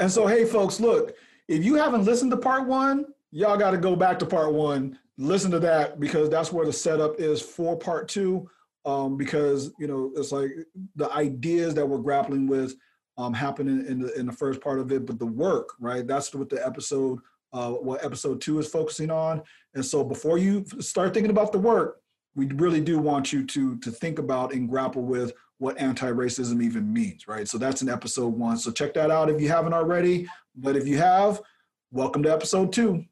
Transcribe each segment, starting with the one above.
And so, hey, folks, look, if you haven't listened to part one, y'all got to go back to part one, listen to that because that's where the setup is for part two. Um, because you know it's like the ideas that we're grappling with um, happening in the in the first part of it, but the work, right? That's what the episode, uh, what episode two is focusing on. And so, before you start thinking about the work, we really do want you to to think about and grapple with what anti-racism even means, right? So that's in episode one. So check that out if you haven't already. But if you have, welcome to episode two.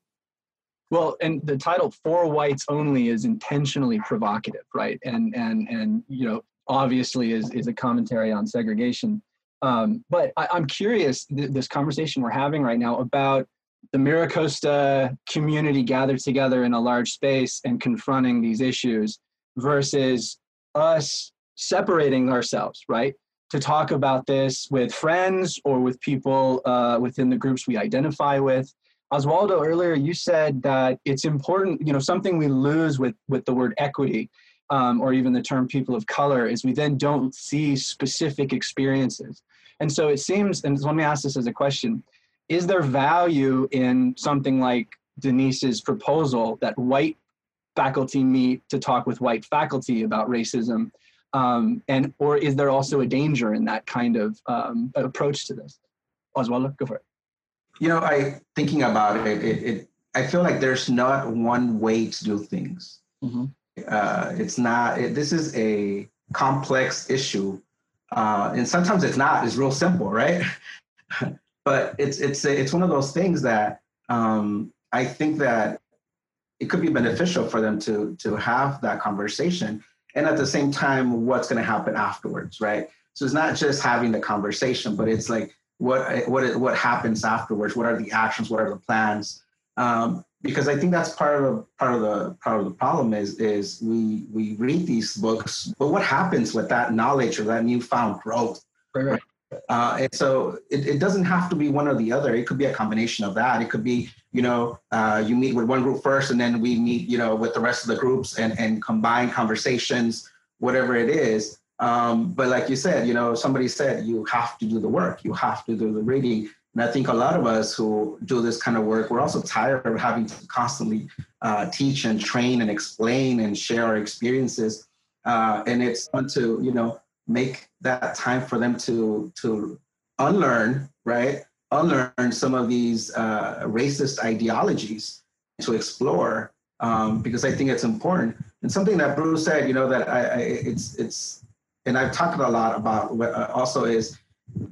Well, and the title "For Whites Only" is intentionally provocative, right? And and and you know, obviously, is is a commentary on segregation. Um, but I, am curious th- this conversation we're having right now about the MiraCosta community gathered together in a large space and confronting these issues versus us separating ourselves, right? To talk about this with friends or with people uh, within the groups we identify with. Oswaldo, earlier you said that it's important, you know, something we lose with, with the word equity um, or even the term people of color is we then don't see specific experiences. And so it seems, and let me ask this as a question is there value in something like Denise's proposal that white faculty meet to talk with white faculty about racism? Um, and or is there also a danger in that kind of um, approach to this? Oswaldo, go for it. You know, I thinking about it, it, it I feel like there's not one way to do things. Mm-hmm. Uh, it's not. It, this is a complex issue, uh, and sometimes it's not. It's real simple, right? but it's it's it's one of those things that um, I think that it could be beneficial for them to to have that conversation, and at the same time, what's going to happen afterwards, right? So it's not just having the conversation, but it's like what what what happens afterwards. What are the actions? What are the plans? Um, because I think that's part of part of the part of the problem is is we we read these books, but what happens with that knowledge or that newfound growth? Right. right? Uh, and so it, it, doesn't have to be one or the other. It could be a combination of that. It could be, you know, uh, you meet with one group first and then we meet, you know, with the rest of the groups and, and combine conversations, whatever it is. Um, but like you said, you know, somebody said you have to do the work, you have to do the reading. And I think a lot of us who do this kind of work, we're also tired of having to constantly uh, teach and train and explain and share our experiences. Uh, and it's fun to, you know, make that time for them to to unlearn, right? Unlearn some of these uh, racist ideologies to explore, um, because I think it's important. And something that Bruce said, you know, that I, I it's it's, and I've talked a lot about what, uh, also is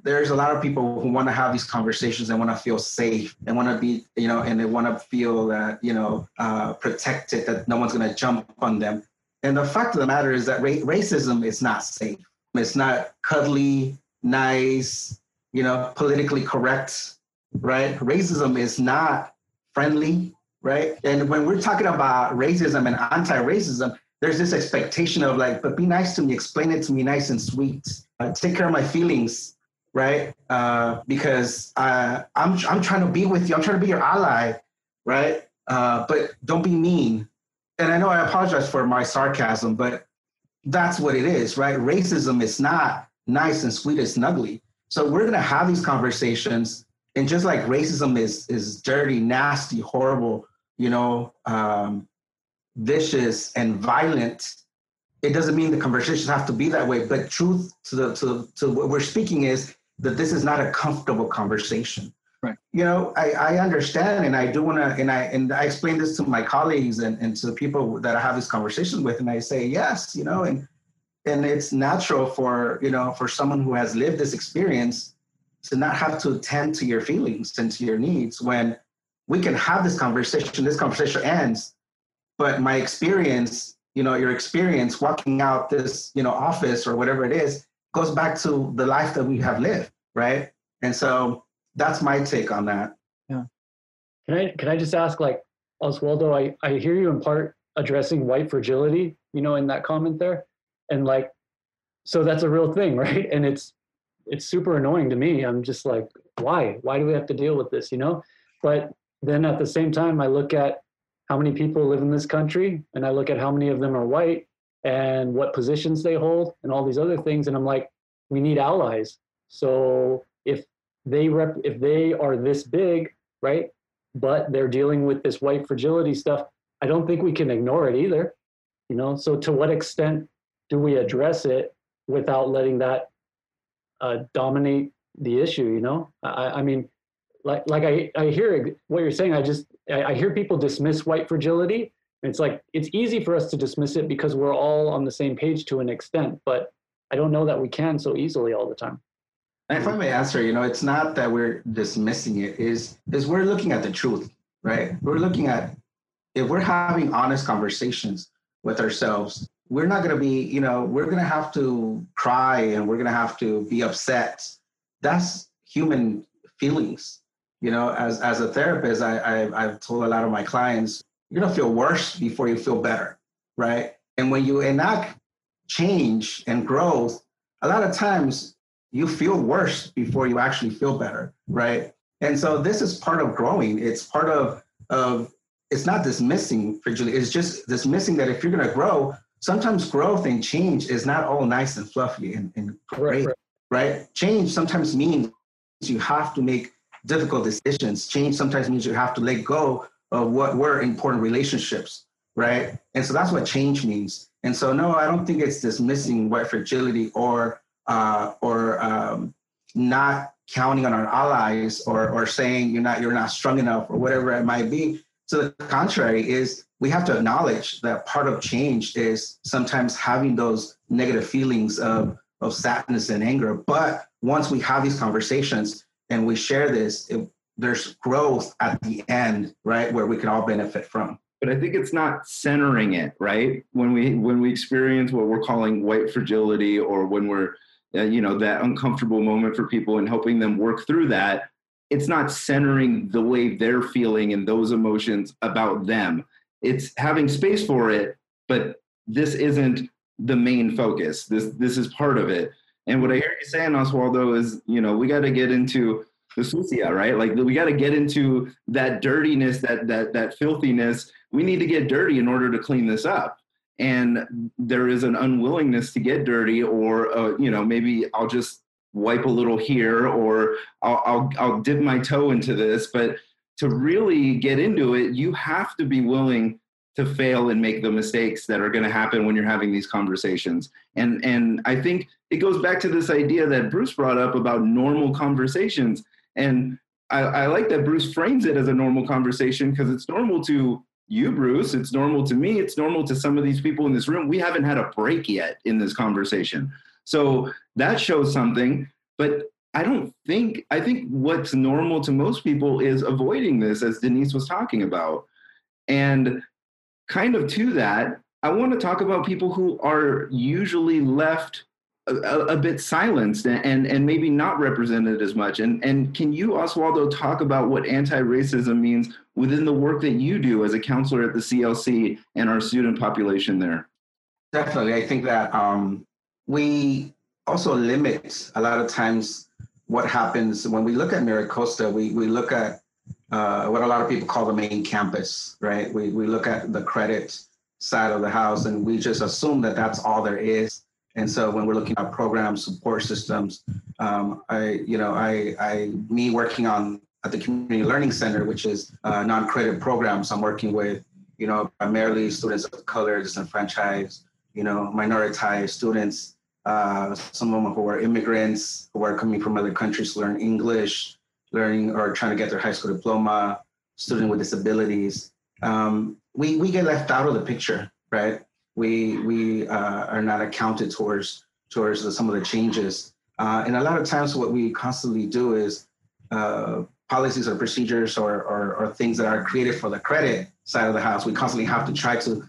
there's a lot of people who want to have these conversations and want to feel safe and want to be, you know, and they want to feel that, you know, uh, protected, that no one's going to jump on them. And the fact of the matter is that ra- racism is not safe. It's not cuddly, nice, you know, politically correct, right? Racism is not friendly, right? And when we're talking about racism and anti-racism, there's this expectation of like, but be nice to me, explain it to me nice and sweet, uh, take care of my feelings, right? Uh, because I'm I'm trying to be with you, I'm trying to be your ally, right? Uh, but don't be mean. And I know I apologize for my sarcasm, but that's what it is, right? Racism is not nice and sweet and snuggly. So we're gonna have these conversations, and just like racism is is dirty, nasty, horrible, you know, um, vicious and violent. It doesn't mean the conversations have to be that way. But truth to the to, to what we're speaking is that this is not a comfortable conversation. Right. You know, I, I understand and I do want to, and I, and I explain this to my colleagues and, and to the people that I have this conversation with. And I say, yes, you know, and, and it's natural for, you know, for someone who has lived this experience to not have to attend to your feelings and to your needs when we can have this conversation, this conversation ends, but my experience, you know, your experience walking out this, you know, office or whatever it is goes back to the life that we have lived. Right. And so that's my take on that. Yeah. Can I can I just ask like Oswaldo, I, I hear you in part addressing white fragility, you know, in that comment there. And like so that's a real thing, right? And it's it's super annoying to me. I'm just like, why? Why do we have to deal with this, you know? But then at the same time I look at how many people live in this country and I look at how many of them are white and what positions they hold and all these other things and I'm like, we need allies. So if they rep if they are this big, right? But they're dealing with this white fragility stuff. I don't think we can ignore it either. You know, so to what extent do we address it without letting that uh, dominate the issue? You know, I, I mean, like like I, I hear what you're saying. I just I, I hear people dismiss white fragility. It's like it's easy for us to dismiss it because we're all on the same page to an extent, but I don't know that we can so easily all the time. And if I may answer, you know, it's not that we're dismissing it, is is we're looking at the truth, right? We're looking at if we're having honest conversations with ourselves, we're not gonna be, you know, we're gonna have to cry and we're gonna have to be upset. That's human feelings. You know, as as a therapist, I, I I've told a lot of my clients, you're gonna feel worse before you feel better, right? And when you enact change and growth, a lot of times you feel worse before you actually feel better, right? And so this is part of growing. It's part of of it's not dismissing fragility. It's just dismissing that if you're going to grow, sometimes growth and change is not all nice and fluffy and, and great, right, right. right? Change sometimes means you have to make difficult decisions. Change sometimes means you have to let go of what were important relationships, right? And so that's what change means. And so, no, I don't think it's dismissing white fragility or uh, or um, not counting on our allies or or saying you're not you're not strong enough or whatever it might be. To the contrary, is we have to acknowledge that part of change is sometimes having those negative feelings of of sadness and anger. But once we have these conversations and we share this, it, there's growth at the end, right, where we can all benefit from but I think it's not centering it right when we when we experience what we're calling white fragility or when we're uh, you know that uncomfortable moment for people and helping them work through that it's not centering the way they're feeling and those emotions about them. It's having space for it but this isn't the main focus. This this is part of it. And what i hear you saying oswaldo is you know we got to get into the sucia right? Like we got to get into that dirtiness that that that filthiness. We need to get dirty in order to clean this up and there is an unwillingness to get dirty or uh, you know maybe i'll just wipe a little here or I'll, I'll, I'll dip my toe into this. But to really get into it you have to be willing to fail and make the mistakes that are going to happen when you're having these conversations. And and i think it goes back to this idea that bruce brought up about normal conversations. And I, I like that bruce frames it as a normal conversation because it's normal to you, Bruce. It's normal to me. It's normal to some of these people in this room. We haven't had a break yet in this conversation. So that shows something. But I don't think, I think what's normal to most people is avoiding this, as Denise was talking about. And kind of to that, I want to talk about people who are usually left a, a, bit silenced and, and maybe not represented as much. And, and can you, Oswaldo, talk about what anti racism means within the work that you do as a counselor at the CLC and our student population there? Definitely. I think that um, we also limit a lot of times what happens when we look at MiraCosta, we, we look at uh, what a lot of people call the main campus, right? We, we look at the credit side of the house and we just assume that that's all there is. And so when we're looking at programs, support systems, um, I, you know, I, I, me working on at the Community Learning Center, which is non-credit programs, I'm working with, you know, primarily students of color, disenfranchised, you know, minoritized students, uh, some of them who are immigrants, who are coming from other countries to learn English, learning or trying to get their high school diploma, student with disabilities. Um, we, we get left out of the picture, right? We we uh, are not accounted towards towards the, some of the changes. Uh, and a lot of times, what we constantly do is uh, policies or procedures or, or, or things that are created for the credit side of the house. We constantly have to try to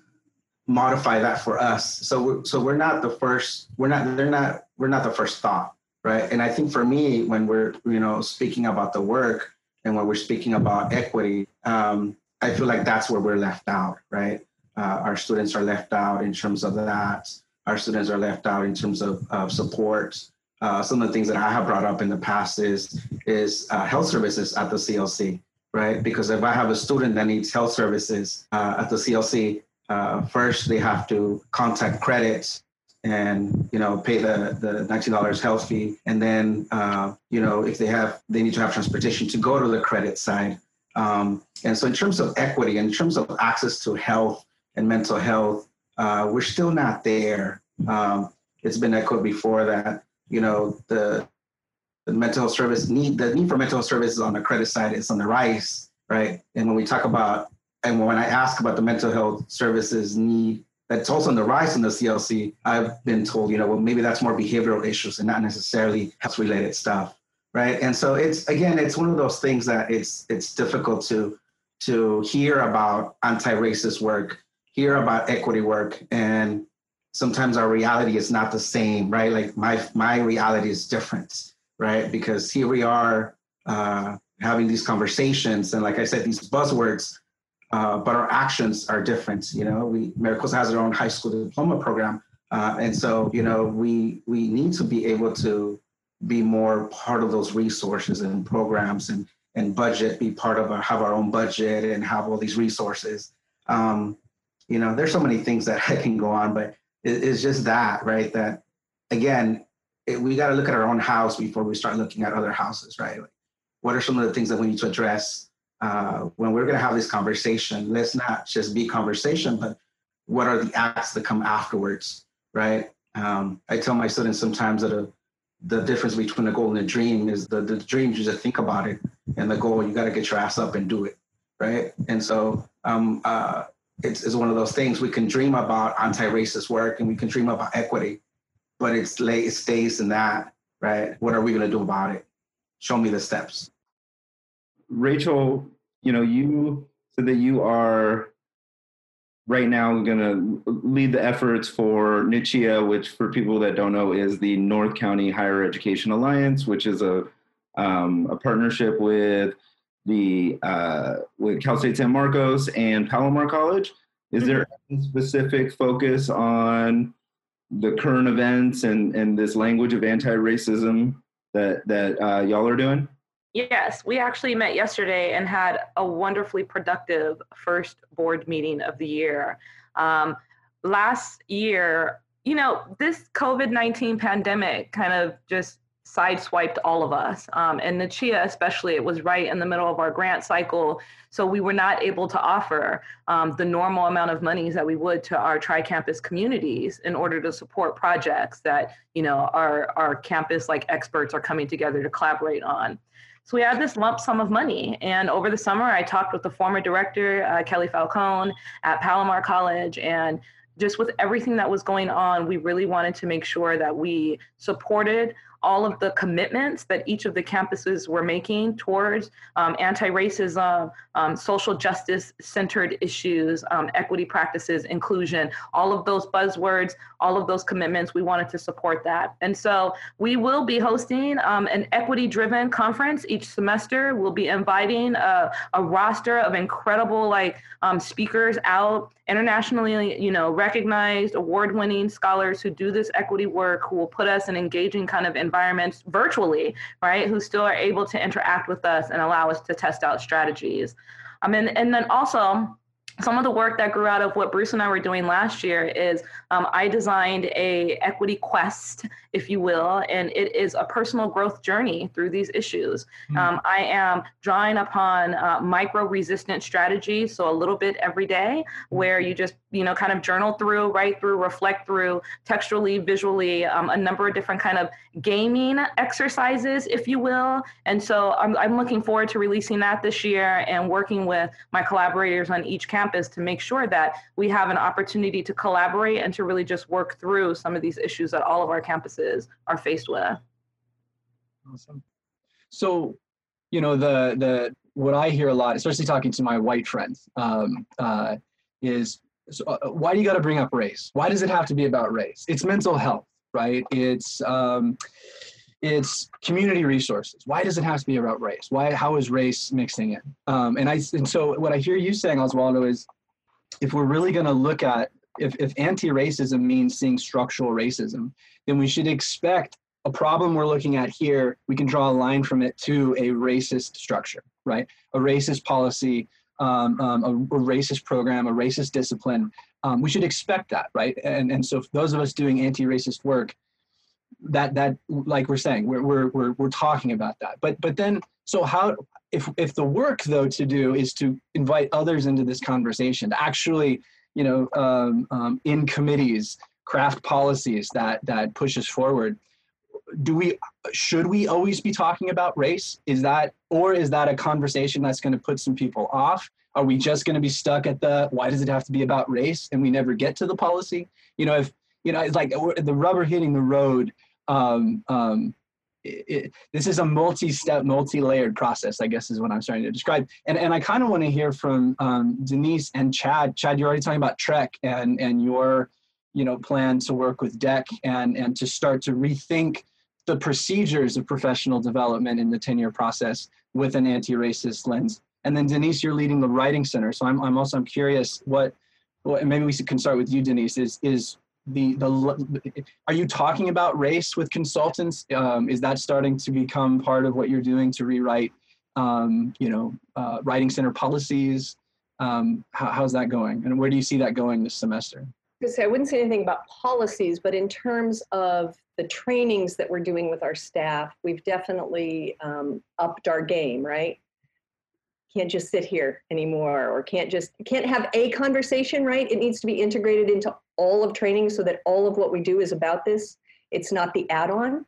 modify that for us. So we're, so we're not the first. We're not. They're not. We're not the first thought, right? And I think for me, when we're you know speaking about the work and when we're speaking about equity, um, I feel like that's where we're left out, right? Uh, our students are left out in terms of that. Our students are left out in terms of, of support. Uh, some of the things that I have brought up in the past is is uh, health services at the CLC, right? Because if I have a student that needs health services uh, at the CLC, uh, first they have to contact credits and you know pay the the nineteen dollars health fee, and then uh, you know if they have they need to have transportation to go to the credit side. Um, and so in terms of equity, in terms of access to health and mental health, uh, we're still not there. Um, it's been echoed before that you know the the mental health service need the need for mental health services on the credit side is on the rise, right? And when we talk about and when I ask about the mental health services need that's also on the rise in the CLC, I've been told, you know, well, maybe that's more behavioral issues and not necessarily health related stuff, right? And so it's again, it's one of those things that it's it's difficult to to hear about anti-racist work, hear about equity work, and sometimes our reality is not the same, right? Like my my reality is different, right? Because here we are uh, having these conversations, and like I said, these buzzwords uh, but our actions are different. You know, we MiraCosta has their own high school diploma program, uh, and so you know we we need to be able to be more part of those resources and programs and and budget, be part of our have our own budget and have all these resources. Um, you know, there's so many things that I can go on, but it, it's just that right that again. It, we got to look at our own house before we start looking at other houses, right? Like, what are some of the things that we need to address uh, when we're going to have this conversation, let's not just be conversation, but what are the acts that come afterwards, right? Um, I tell my students sometimes that a, the difference between a goal and a dream is the, the dream, you just think about it, and the goal, you got to get your ass up and do it, right? And so um, uh, it's, it's one of those things we can dream about anti-racist work and we can dream about equity, but it's late, it stays in that, right? What are we going to do about it? Show me the steps. Rachel, you know, you said that you are right now going to lead the efforts for NCHEA, which for people that don't know is the North County Higher Education Alliance, which is a um, a partnership with the uh, with Cal State San Marcos and Palomar College. Is there a specific focus on the current events and, and this language of anti-racism that that uh, y'all are doing? Yes, we actually met yesterday and had a wonderfully productive first board meeting of the year. Um, last year, you know, this COVID 19 pandemic kind of just sideswiped all of us. Um, and NCHEA, especially, it was right in the middle of our grant cycle. So we were not able to offer um, the normal amount of monies that we would to our tri-campus communities in order to support projects that, you know, our, our campus like experts are coming together to collaborate on. So we had this lump sum of money. And over the summer, I talked with the former director, uh, Kelly Falcone at Palomar College. And just with everything that was going on, we really wanted to make sure that we supported all of the commitments that each of the campuses were making towards um, anti-racism, um, social justice centered issues, um, equity practices, inclusion, all of those buzzwords, all of those commitments, we wanted to support that. And so we will be hosting um, an equity driven conference each semester. We'll be inviting a, a roster of incredible like um, speakers out internationally, you know, recognized award-winning scholars who do this equity work, who will put us in engaging kind of environments virtually, right? Who still are able to interact with us and allow us to test out strategies. Um, and, and then also, some of the work that grew out of what Bruce and I were doing last year is um, I designed a equity quest, if you will, and it is a personal growth journey through these issues. Mm-hmm. Um, I am drawing upon uh, micro resistant strategies, so a little bit every day, where you just you know kind of journal through, write through, reflect through, textually, visually, um, a number of different kind of gaming exercises, if you will. And so I'm, I'm looking forward to releasing that this year and working with my collaborators on each campus campus to make sure that we have an opportunity to collaborate and to really just work through some of these issues that all of our campuses are faced with. Awesome. So, you know, the the what I hear a lot, especially talking to my white friends, um, uh, is so, uh, why do you got to bring up race? Why does it have to be about race? It's mental health, right? It's um, it's community resources. Why does it have to be about race? Why? How is race mixing in? Um, and I and so what I hear you saying, Oswaldo, is if we're really going to look at if, if anti-racism means seeing structural racism, then we should expect a problem we're looking at here. We can draw a line from it to a racist structure, right? A racist policy um, um, a, a, racist program, a racist discipline, um, we should expect that, right? And and so those of us doing anti-racist work, that that like we're saying, we're we're we're, we're talking about that. But but then so how if if the work though to do is to invite others into this conversation, to actually you know um, um, in committees craft policies that that push us forward do we should we always be talking about race? Is that or is that a conversation that's going to put some people off? Are we just going to be stuck at the why does it have to be about race? and we never get to the policy? You know if you know it's like the rubber hitting the road um, um, it, it, this is a multi-step multi-layered process i guess is what i'm trying to describe and, and i kind of want to hear from um, denise and chad chad you're already talking about trek and and your you know plan to work with DEC and and to start to rethink the procedures of professional development in the tenure process with an anti-racist lens. And then Denise, you're leading the writing center. So I'm, I'm also I'm curious what, well, maybe we can start with you, Denise. Is is the the are you talking about race with consultants? Um, is that starting to become part of what you're doing to rewrite, um, you know, uh, writing center policies? Um, how, how's that going, and where do you see that going this semester? Say I wouldn't say anything about policies, but in terms of the trainings that we're doing with our staff, we've definitely um, upped our game, right? Can't just sit here anymore, or can't just can't have a conversation, right? It needs to be integrated into all of training so that all of what we do is about this. It's not the add-on.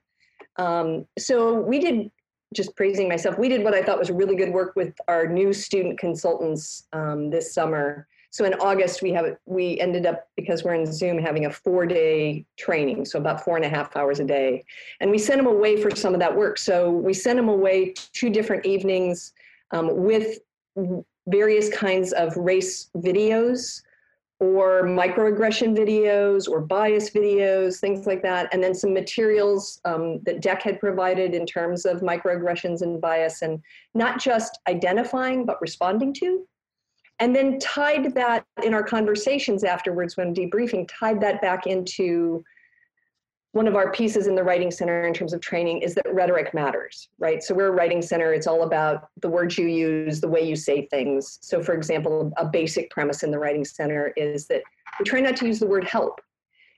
Um, so we did just praising myself. We did what I thought was really good work with our new student consultants um, this summer so in August, we have we ended up because we're in Zoom having a four day training, so about four and a half hours a day, and we sent them away for some of that work. So we sent them away two different evenings um, with various kinds of race videos or microaggression videos or bias videos, things like that, and then some materials um, that DEC had provided in terms of microaggressions and bias, and not just identifying but responding to. And then tied that in our conversations afterwards when debriefing tied that back into one of our pieces in the writing center in terms of training is that rhetoric matters right so we're a writing center it's all about the words you use the way you say things so for example a basic premise in the writing center is that we try not to use the word help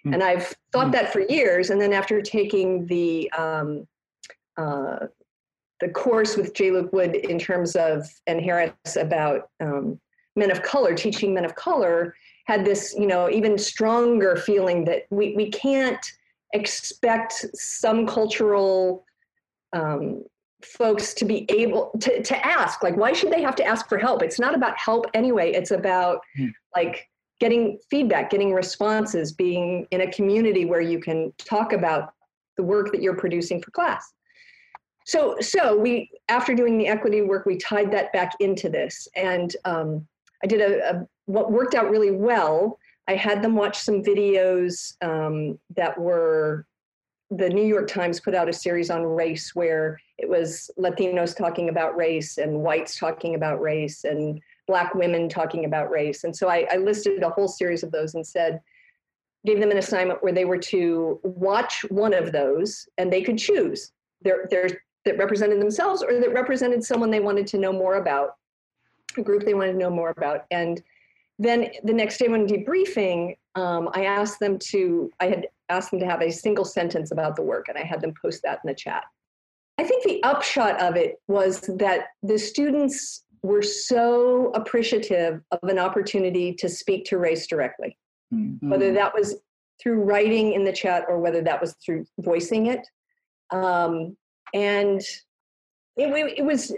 mm. and i've thought mm. that for years and then after taking the um, uh, the course with J. Luke Wood in terms of and Harris about um, men of color, teaching men of color, had this, you know, even stronger feeling that we, we can't expect some cultural um, folks to be able to, to ask, like, why should they have to ask for help? It's not about help anyway. It's about hmm. like getting feedback, getting responses, being in a community where you can talk about the work that you're producing for class. So, so we, after doing the equity work, we tied that back into this. And um, I did a, a, what worked out really well. I had them watch some videos um, that were the New York Times put out a series on race where it was Latinos talking about race and whites talking about race and black women talking about race. And so I, I listed a whole series of those and said, gave them an assignment where they were to watch one of those and they could choose their, their, that represented themselves or that represented someone they wanted to know more about a group they wanted to know more about. And then the next day when debriefing, um, I asked them to, I had asked them to have a single sentence about the work and I had them post that in the chat. I think the upshot of it was that the students were so appreciative of an opportunity to speak to race directly, mm-hmm. whether that was through writing in the chat or whether that was through voicing it. Um, and it, it was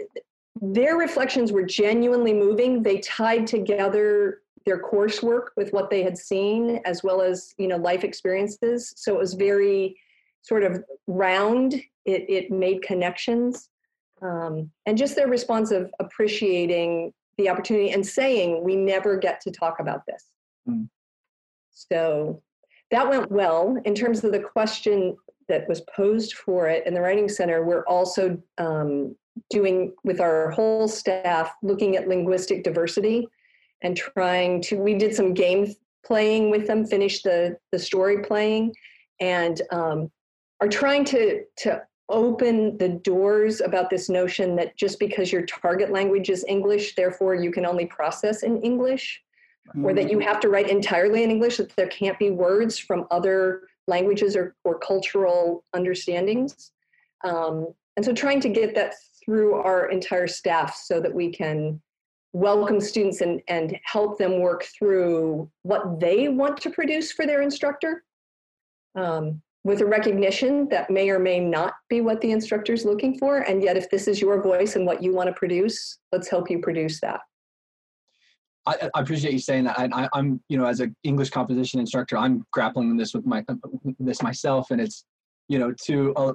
their reflections were genuinely moving. They tied together their coursework with what they had seen as well as you know life experiences. So it was very sort of round. It, it made connections. Um, and just their response of appreciating the opportunity and saying, we never get to talk about this. Mm. So that went well. In terms of the question that was posed for it in the Writing Center, we're also um, doing with our whole staff, looking at linguistic diversity and trying to, we did some game playing with them, finished the, the story playing, and um, are trying to, to open the doors about this notion that just because your target language is English, therefore you can only process in English, or that you have to write entirely in English, that there can't be words from other languages or, or cultural understandings. Um, and so trying to get that through our entire staff so that we can welcome students and, and help them work through what they want to produce for their instructor um, with a recognition that may or may not be what the instructor is looking for. And yet, if this is your voice and what you want to produce, let's help you produce that. I, I appreciate you saying that. I, am you know, as an English composition instructor, I'm grappling with this with my this myself, and it's, you know, to uh,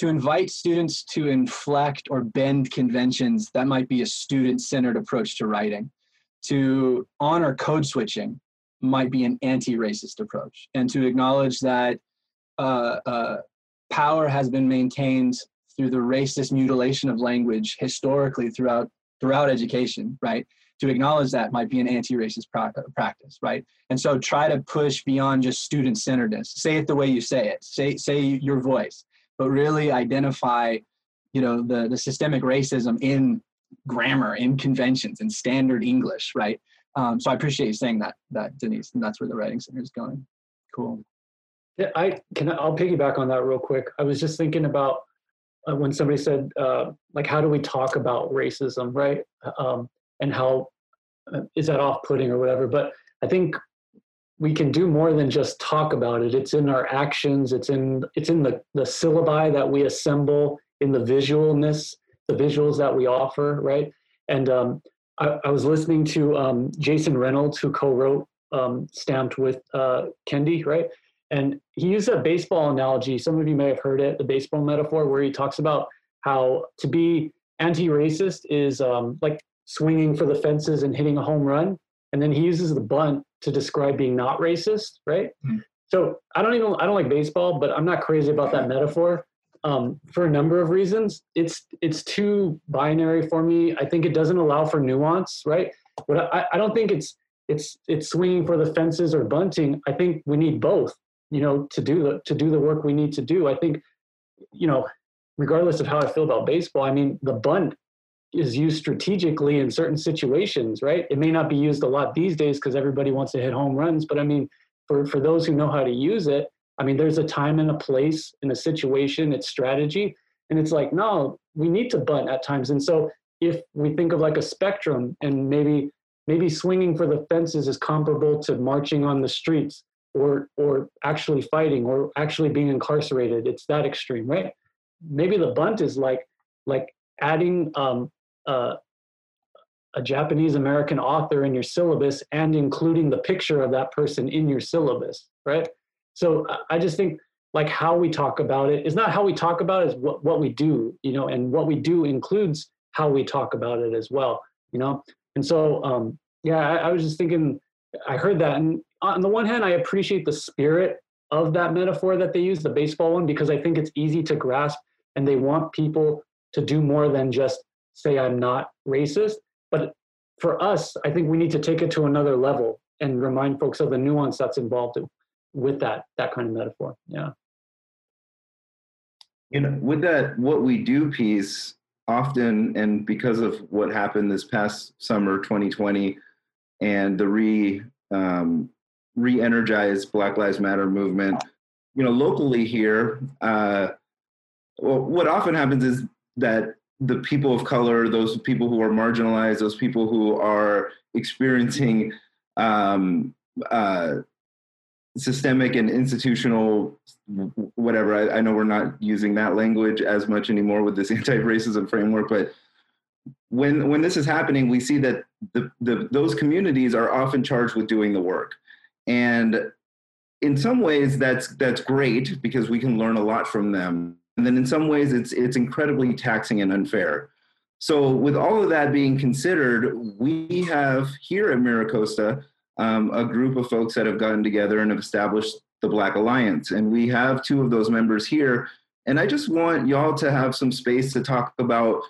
to invite students to inflect or bend conventions. That might be a student-centered approach to writing. To honor code switching might be an anti-racist approach, and to acknowledge that uh, uh, power has been maintained through the racist mutilation of language historically throughout throughout education, right? To acknowledge that might be an anti-racist pra- practice, right? And so try to push beyond just student-centeredness. Say it the way you say it. Say say your voice, but really identify, you know, the the systemic racism in grammar, in conventions, in standard English, right? Um, so I appreciate you saying that, that Denise, and that's where the writing center is going. Cool. Yeah, I can. I'll piggyback on that real quick. I was just thinking about uh, when somebody said, uh, like, how do we talk about racism, right? Um, and how uh, is that off-putting or whatever? But I think we can do more than just talk about it. It's in our actions. It's in it's in the the syllabi that we assemble, in the visualness, the visuals that we offer, right? And um, I, I, was listening to um, Jason Reynolds, who co-wrote um, "Stamped" with uh, Kendi, right? And he used a baseball analogy. Some of you may have heard it, the baseball metaphor, where he talks about how to be anti racist is um, like swinging for the fences and hitting a home run. And then he uses the bunt to describe being not racist, right? Mm-hmm. So I don't even I don't like baseball, but I'm not crazy about that metaphor um, for a number of reasons. It's it's too binary for me. I think it doesn't allow for nuance, right? But I, I don't think it's it's it's swinging for the fences or bunting. I think we need both you know, to do the to do the work we need to do. I think, you know, regardless of how I feel about baseball, I mean, the bunt is used strategically in certain situations, right? It may not be used a lot these days because everybody wants to hit home runs, but I mean, for for those who know how to use it, I mean, there's a time and a place in a situation, it's strategy, and it's like, no, we need to bunt at times. And so if we think of like a spectrum and maybe maybe swinging for the fences is comparable to marching on the streets or or actually fighting or actually being incarcerated it's that extreme right maybe the bunt is like like adding um, uh, a japanese american author in your syllabus and including the picture of that person in your syllabus right? So i just think like how we talk about it is not how we talk about it is what, what we do you know and what we do includes how we talk about it as well you know? And so um yeah I, I was just thinking i heard that and on the one hand, I appreciate the spirit of that metaphor that they use, the baseball one, because I think it's easy to grasp and they want people to do more than just say, I'm not racist. But for us, I think we need to take it to another level and remind folks of the nuance that's involved with that, that kind of metaphor. Yeah. You know, with that, what we do piece often, and because of what happened this past summer, 2020, and the re um, re-energized Black Lives Matter movement. You know, locally here, uh, well, what often happens is that the people of color, those people who are marginalized, those people who are experiencing um, uh, systemic and institutional whatever. I, I, know we're not using that language as much anymore with this anti-racism framework but when when this is happening we see that the, the those communities are often charged with doing the work. And in some ways that's that's great because we can learn a lot from them then in some ways it's it's incredibly taxing and unfair. So with all of that being considered we have here at miracosta um, a group of folks that have gotten together and have established the black alliance. And we have two of those members here. And i just want y'all to have some space to talk about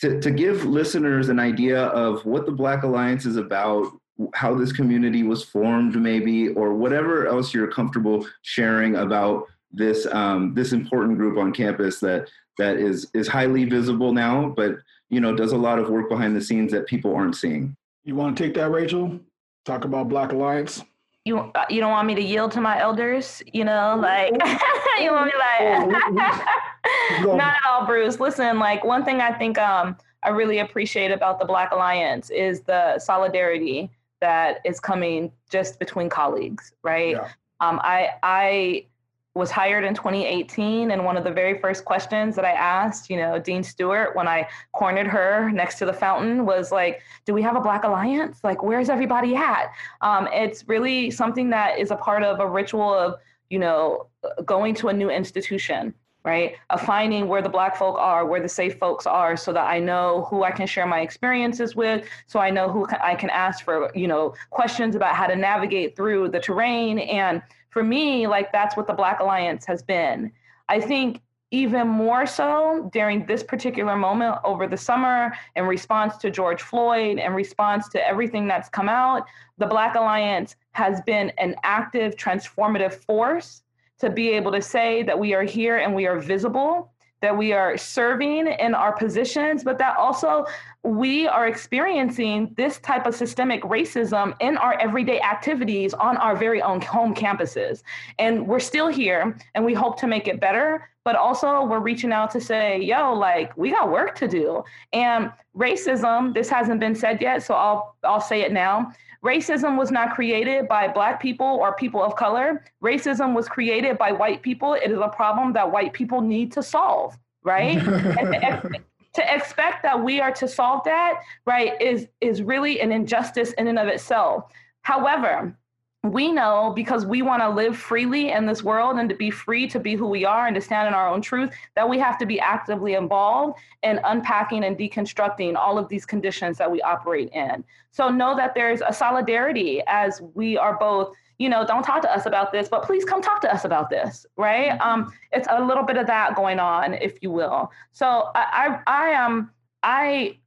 to, to give listeners an idea of what the black alliance is about how this community was formed maybe or whatever else you're comfortable sharing about this um, this important group on campus that that is is highly visible now, but you know does a lot of work behind the scenes that people aren't seeing. You want to take that, Rachel? Talk about Black Alliance. You uh, you don't want me to yield to my elders, you know, like you want me like not at all, Bruce. Listen, like one thing I think um I really appreciate about the Black Alliance is the solidarity that is coming just between colleagues, right? Yeah. Um, I I was hired in 2018 and one of the very first questions that i asked you know dean stewart when i cornered her next to the fountain was like do we have a black alliance? Like where's everybody at? Um, it's really something that is a part of a ritual of you know going to a new institution right of finding where the black folk are where the safe folks are so that i know who i can share my experiences with so i know who i can ask for you know questions about how to navigate through the terrain and for me, like that's what the Black Alliance has been. I think even more so during this particular moment over the summer in response to George Floyd, in response to everything that's come out, the Black Alliance has been an active, transformative force to be able to say that we are here and we are visible that we are serving in our positions, but that also we are experiencing this type of systemic racism in our everyday activities on our very own home campuses. And we're still here and we hope to make it better, but also we're reaching out to say, yo, like we got work to do. And racism, this hasn't been said yet, so I'll I'll say it now. Racism was not created by Black people or people of color. Racism was created by white people. It is a problem that white people need to solve, right? to, to expect that we are to solve that, right, is, is really an injustice in and of itself. However, we know because we want to live freely in this world and to be free to be who we are and to stand in our own truth that we have to be actively involved in unpacking and deconstructing all of these conditions that we operate in. So know that there's a solidarity as we are both you know don't talk to us about this but please come talk to us about this right? Mm-hmm. um, it's a little bit of that going on if you will. So i i, I am um, i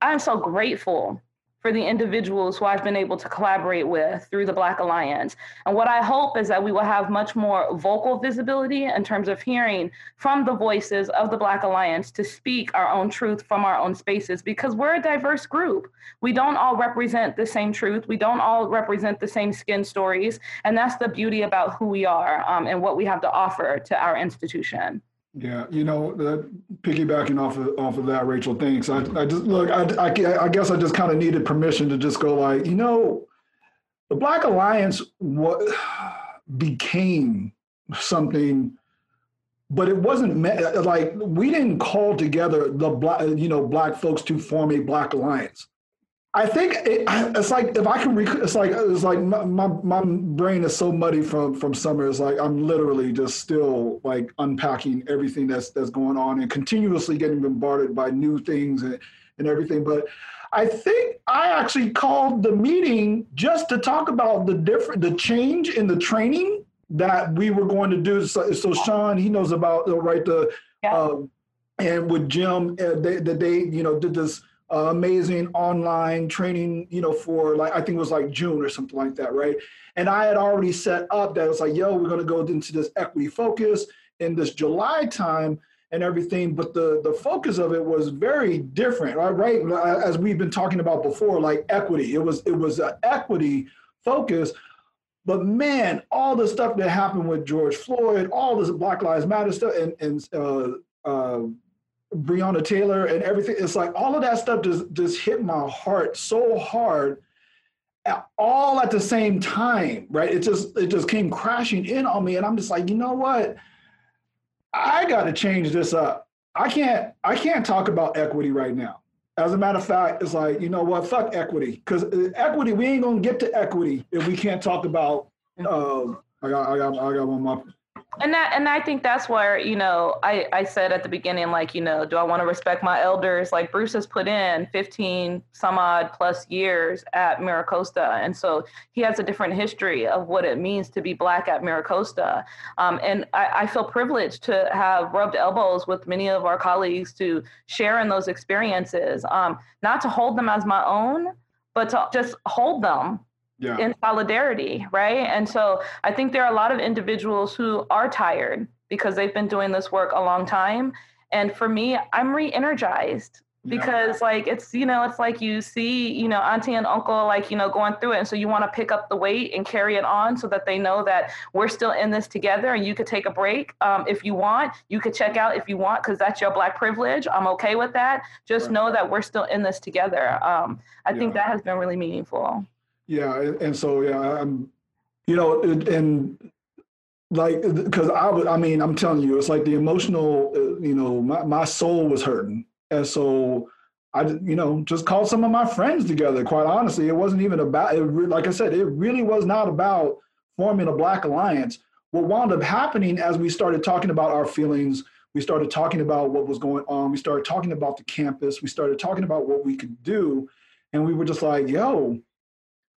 i'm so grateful for the individuals who I've been able to collaborate with through the Black Alliance. And what I hope is that we will have much more vocal visibility in terms of hearing from the voices of the Black Alliance to speak our own truth from our own spaces because we're a diverse group. We don't all represent the same truth, we don't all represent the same skin stories. And that's the beauty about who we are um, and what we have to offer to our institution. Yeah, you know, uh, piggybacking off of off of that, Rachel. Thanks. I, I just look. I, I, I guess I just kind of needed permission to just go like, you know, the Black Alliance what became something, but it wasn't like we didn't call together the black, you know, black folks to form a Black Alliance. I think it, it's like if I can, rec- it's like it's like my, my, my brain is so muddy from from summer. It's like I'm literally just still like unpacking everything that's that's going on and continuously getting bombarded by new things and and everything. But I think I actually called the meeting just to talk about the different the change in the training that we were going to do. So, so Sean, he knows about right the yeah. uh, and with Jim, uh, they, the they you know did this uh, amazing online training, you know, for like, I think it was like June or something like that, right? And I had already set up that it was like, yo, we're to go into this equity focus in this July time and everything. But the, the focus of it was very different, right? right? As we've been talking about before, like equity, it was, it was an equity focus. But man, all the stuff that happened with George Floyd, all this Black Lives Matter stuff, and, and uh, uh, Breonna Taylor and everything. It's like all of that stuff just just hit my heart so hard, all at the same time, right? It just it just came crashing in on me, and I'm just like, you know what? I got to change this up. I can't I can't talk about equity right now. As a matter of fact, it's like you know what? Fuck equity, because uh, equity we ain't gonna get to equity if we can't talk about. Uh, I got I got I got one more and that and i think that's where you know i i said at the beginning like you know do i want to respect my elders? Like bruce has put in 15 some odd plus years at miracosta and so he has a different history of what it means to be black at miracosta um, and I, I feel privileged to have rubbed elbows with many of our colleagues to share in those experiences. Um, not to hold them as my own but to just hold them Yeah. in solidarity, right? And so I think there are a lot of individuals who are tired because they've been doing this work a long time. And for me, I'm re-energized Yeah. because like it's you know it's like you see you know auntie and uncle like you know going through it and so you want to pick up the weight and carry it on so that they know that we're still in this together and you could take a break um, if you want you could check out if you want because that's your black privilege i'm okay with that just Right. know that we're still in this together um, i think that has been really meaningful Yeah, and, so yeah, I'm, you know, and, like because I would, I mean, I'm telling you, it's like the emotional, uh, you know, my my soul was hurting, and so I, you know, just called some of my friends together. Quite honestly, it wasn't even about it. Like I said, it really was not about forming a black alliance. What wound up happening as we started talking about our feelings, we started talking about what was going on, we started talking about the campus, we started talking about what we could do, and we were just like, yo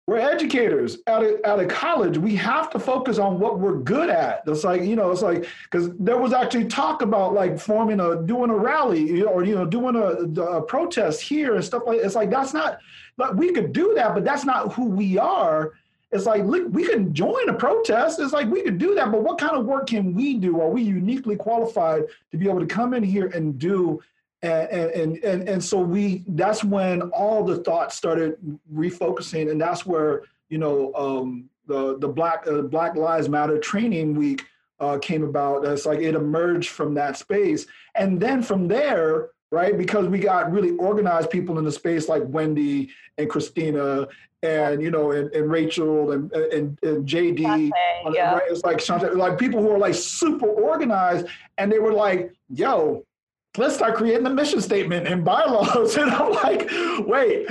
we're educators out of, out of college. We have to focus on what we're good at. It's like, you know, it's like, because there was actually talk about like forming a, doing a rally or, you know, doing a, a protest here and stuff like It's like, that's not, like, we could do that, but that's not who we are. It's like, look, we can join a protest. It's like, we could do that, but what kind of work can we do? Are we uniquely qualified to be able to come in here and do and and and and so we that's when all the thoughts started refocusing and that's where you know um the the black uh, black lives matter training week uh, came about. It's like it emerged from that space. And then from there right because we got really organized people in the space like wendy and christina and you know and, and rachel and and, and jd on it, yeah. right? It's like Shante- like people who are like super organized, and they were like, "Yo, let's start creating a mission statement and bylaws." And I'm like, "Wait,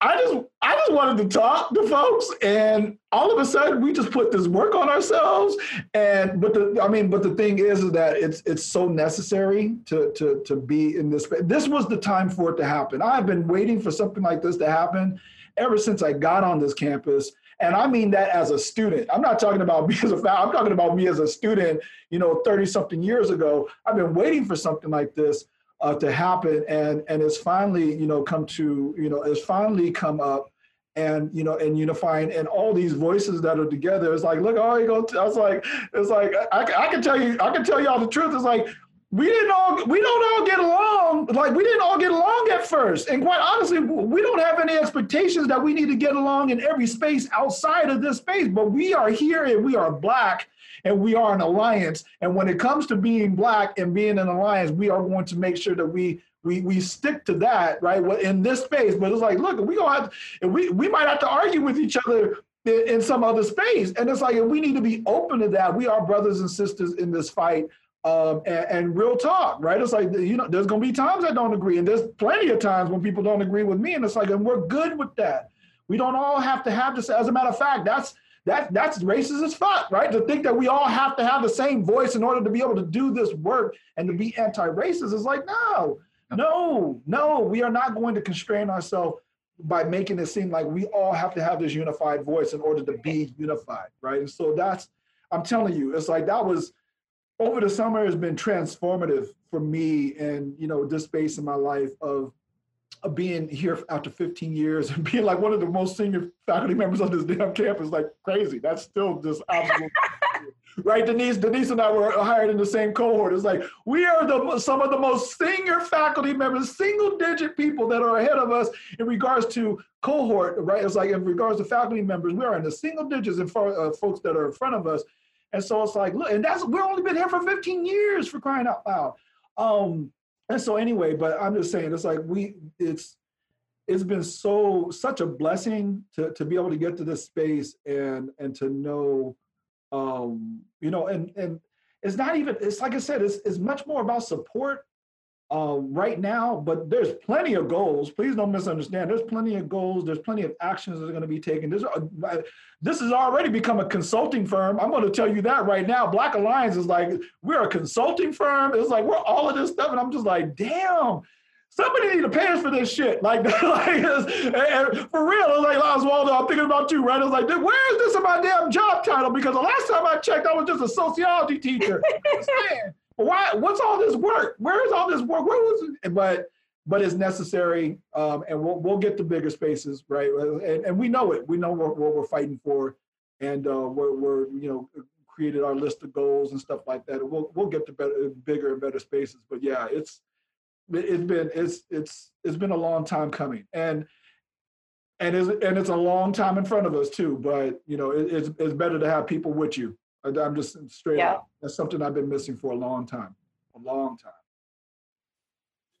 I just I just wanted to talk to folks, and all of a sudden we just put this work on ourselves." And but the I mean, but the thing is, is that it's it's so necessary to to to be in this. This was the time for it to happen. I've been waiting for something like this to happen ever since I got on this campus. And I mean that as a student. I'm not talking about me as a fa- I'm talking about me as a student, you know, 30 something years ago. I've been waiting for something like this uh, to happen. And and it's finally, you know, come to, you know, it's finally come up and you know and unifying and all these voices that are together it's like look oh you go i was like it's like I, I can tell you i can tell you all the truth it's like we didn't all we don't all get along. Like we didn't all get along at first. And quite honestly we don't have any expectations that we need to get along in every space outside of this space. But we are here and we are black and we are an alliance. And when it comes to being black and being an alliance we are going to make sure that we we we stick to that right in this space. But it's like look we gonna have and we we might have to argue with each other in some other space. And it's like we need to be open to that. We are brothers and sisters in this fight um, and, and real talk, right? It's like you know, there's gonna be times I don't agree, and there's plenty of times when people don't agree with me, and it's like, and we're good with that. We don't all have to have this. As a matter of fact, that's that that's racist as fuck, right? To think that we all have to have the same voice in order to be able to do this work and to be anti-racist is like, no, no, no. We are not going to constrain ourselves by making it seem like we all have to have this unified voice in order to be unified, right? And so that's, I'm telling you, it's like that was over the summer has been transformative for me and you know this space in my life of, of being here after 15 years and being like one of the most senior faculty members on this damn campus like crazy. That's still just absolute right? Denise denise and i were hired in the same cohort. It's like we are the some of the most senior faculty members single digit people that are ahead of us in regards to cohort right? It's like in regards to faculty members we are in the single digits in for uh, folks that are in front of us and so it's like, look, and that's we've only been here for 15 years for crying out loud. Um, and so anyway, but I'm just saying, it's like we, it's, it's been so such a blessing to to be able to get to this space and and to know, um, you know, and and it's not even. It's like I said, it's it's much more about support. Uh, right now, but there's plenty of goals. Please don't misunderstand. There's plenty of goals. There's plenty of actions that are going to be taken. There's, uh, this has already become a consulting firm. I'm going to tell you that right now. Black Alliance is like, we're a consulting firm. It's like, we're all of this stuff. And I'm just like, damn, somebody need to pay us for this shit. Like, like for real, I was like, Oswaldo, I'm thinking about you, right? It's like, where is this in my damn job title? Because the last time I checked, I was just a sociology teacher. Why, what's all this work? Where is all this work? Where was it? But but it's necessary, um, and we'll we'll get the bigger spaces, right? And, and we know it. We know what, what we're fighting for, and uh, we're we're you know created our list of goals and stuff like that. We'll we'll get to better, bigger and better spaces. But yeah, it's it's been it's it's it's been a long time coming, and and it's and it's a long time in front of us too. But you know, it, it's it's better to have people with you. I'm just straight Yeah. up. That's something I've been missing for a long time, a long time.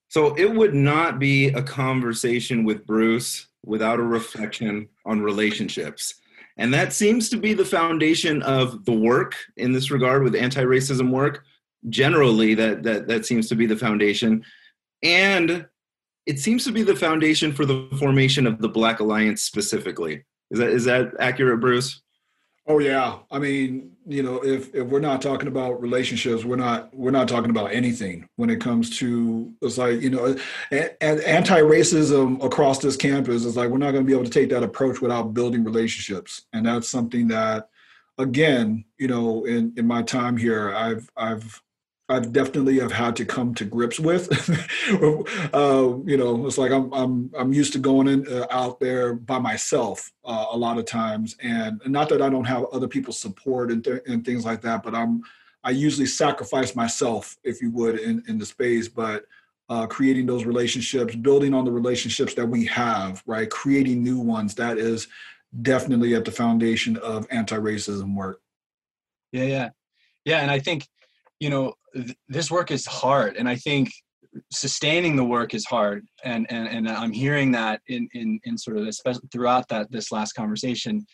So it would not be a conversation with Bruce without a reflection on relationships. And that seems to be the foundation of the work in this regard with anti-racism work. Generally, that that that seems to be the foundation. And it seems to be the foundation for the formation of the Black Alliance specifically. Is that is that accurate, Bruce? Oh yeah, I mean, you know, if if we're not talking about relationships, we're not we're not talking about anything when it comes to it's like you know, and, anti-racism across this campus is like we're not going to be able to take that approach without building relationships, and that's something that, again, you know, in in my time here, I've I've I've definitely have had to come to grips with. uh, you know, it's like I'm I'm I'm used to going in uh, out there by myself uh, a lot of times, and, not that I don't have other people's support and th- and things like that, but I'm I usually sacrifice myself, if you would, in in the space, but. Uh, creating those relationships, building on the relationships that we have, right? Creating new ones. That is definitely at the foundation of anti-racism work. Yeah, yeah, yeah. And I think, you know, th- this work is hard, and I think sustaining the work is hard. And and and I'm hearing that in in in sort of especially throughout that this last conversation.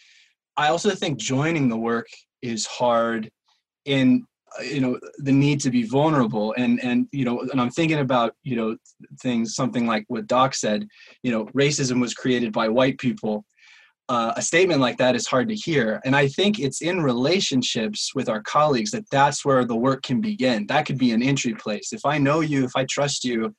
I also think joining the work is hard in uh, you know the need to be vulnerable and and you know and i'm thinking about you know things something like what doc said you know racism was created by white people uh, a statement like that is hard to hear. And i think it's in relationships with our colleagues that that's where the work can begin. That could be an entry place. If i know you if i trust you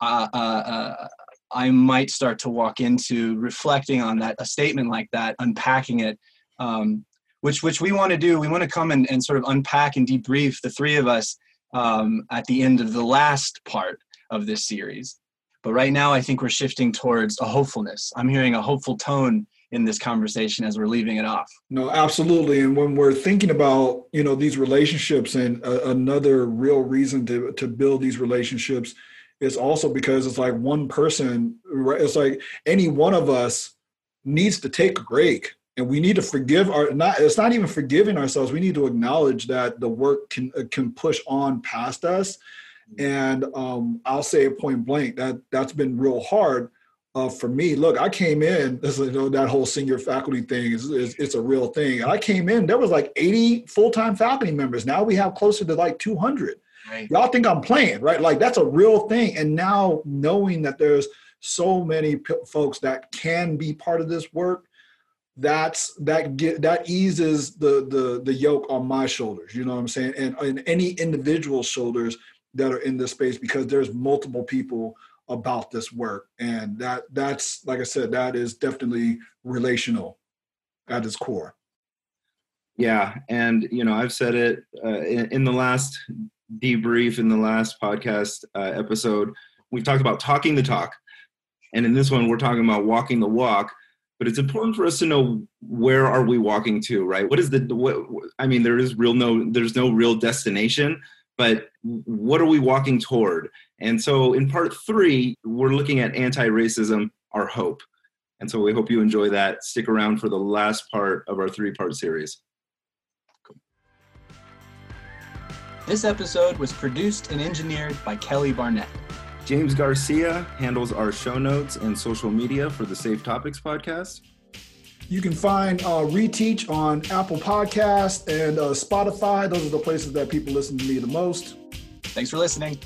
uh, uh, uh, i might start to walk into reflecting on that a statement like that unpacking it um, which which we want to do. We want to come and, and sort of unpack and debrief the three of us um, at the end of the last part of this series. But right now i think we're shifting towards a hopefulness. I'm hearing a hopeful tone in this conversation as we're leaving it off. No, absolutely. And when we're thinking about you know these relationships, and a, another real reason to to build these relationships is also because it's like one person. right? It's like any one of us needs to take a break, and we need to forgive our. Not it's not even forgiving ourselves. We need to acknowledge that the work can uh, can push on past us. And um, I'll say point blank that that's been real hard uh, for me, look, I came in. You know, that whole senior faculty thing is, is it's a real thing. I came in. There was like 80 full time faculty members. Now we have closer to like 200. Right. Y'all think I'm playing, right? Like that's a real thing. And now knowing that there's so many p- folks that can be part of this work, that's that get that eases the the the yoke on my shoulders. You know what I'm saying? And, and any individual shoulders that are in this space because there's multiple people about this work and that that's like i said that is definitely relational at its core Yeah, and you know I've said it uh, in, in the last debrief in the last podcast uh, episode. We talked about talking the talk, and in this one we're talking about walking the walk. But it's important for us to know where are we walking to, right? What is the what, I mean? There is real no there's no real destination, but what are we walking toward? And so in part three, we're looking at anti-racism, our hope. And so we hope you enjoy that. Stick around for the last part of our three-part series. This episode was produced and engineered by Kelly Barnett. James Garcia handles our show notes and social media for the Safe Topics podcast. you can find uh, reteach on apple podcast and uh, spotify those are the places that people listen to me the most Thanks for listening.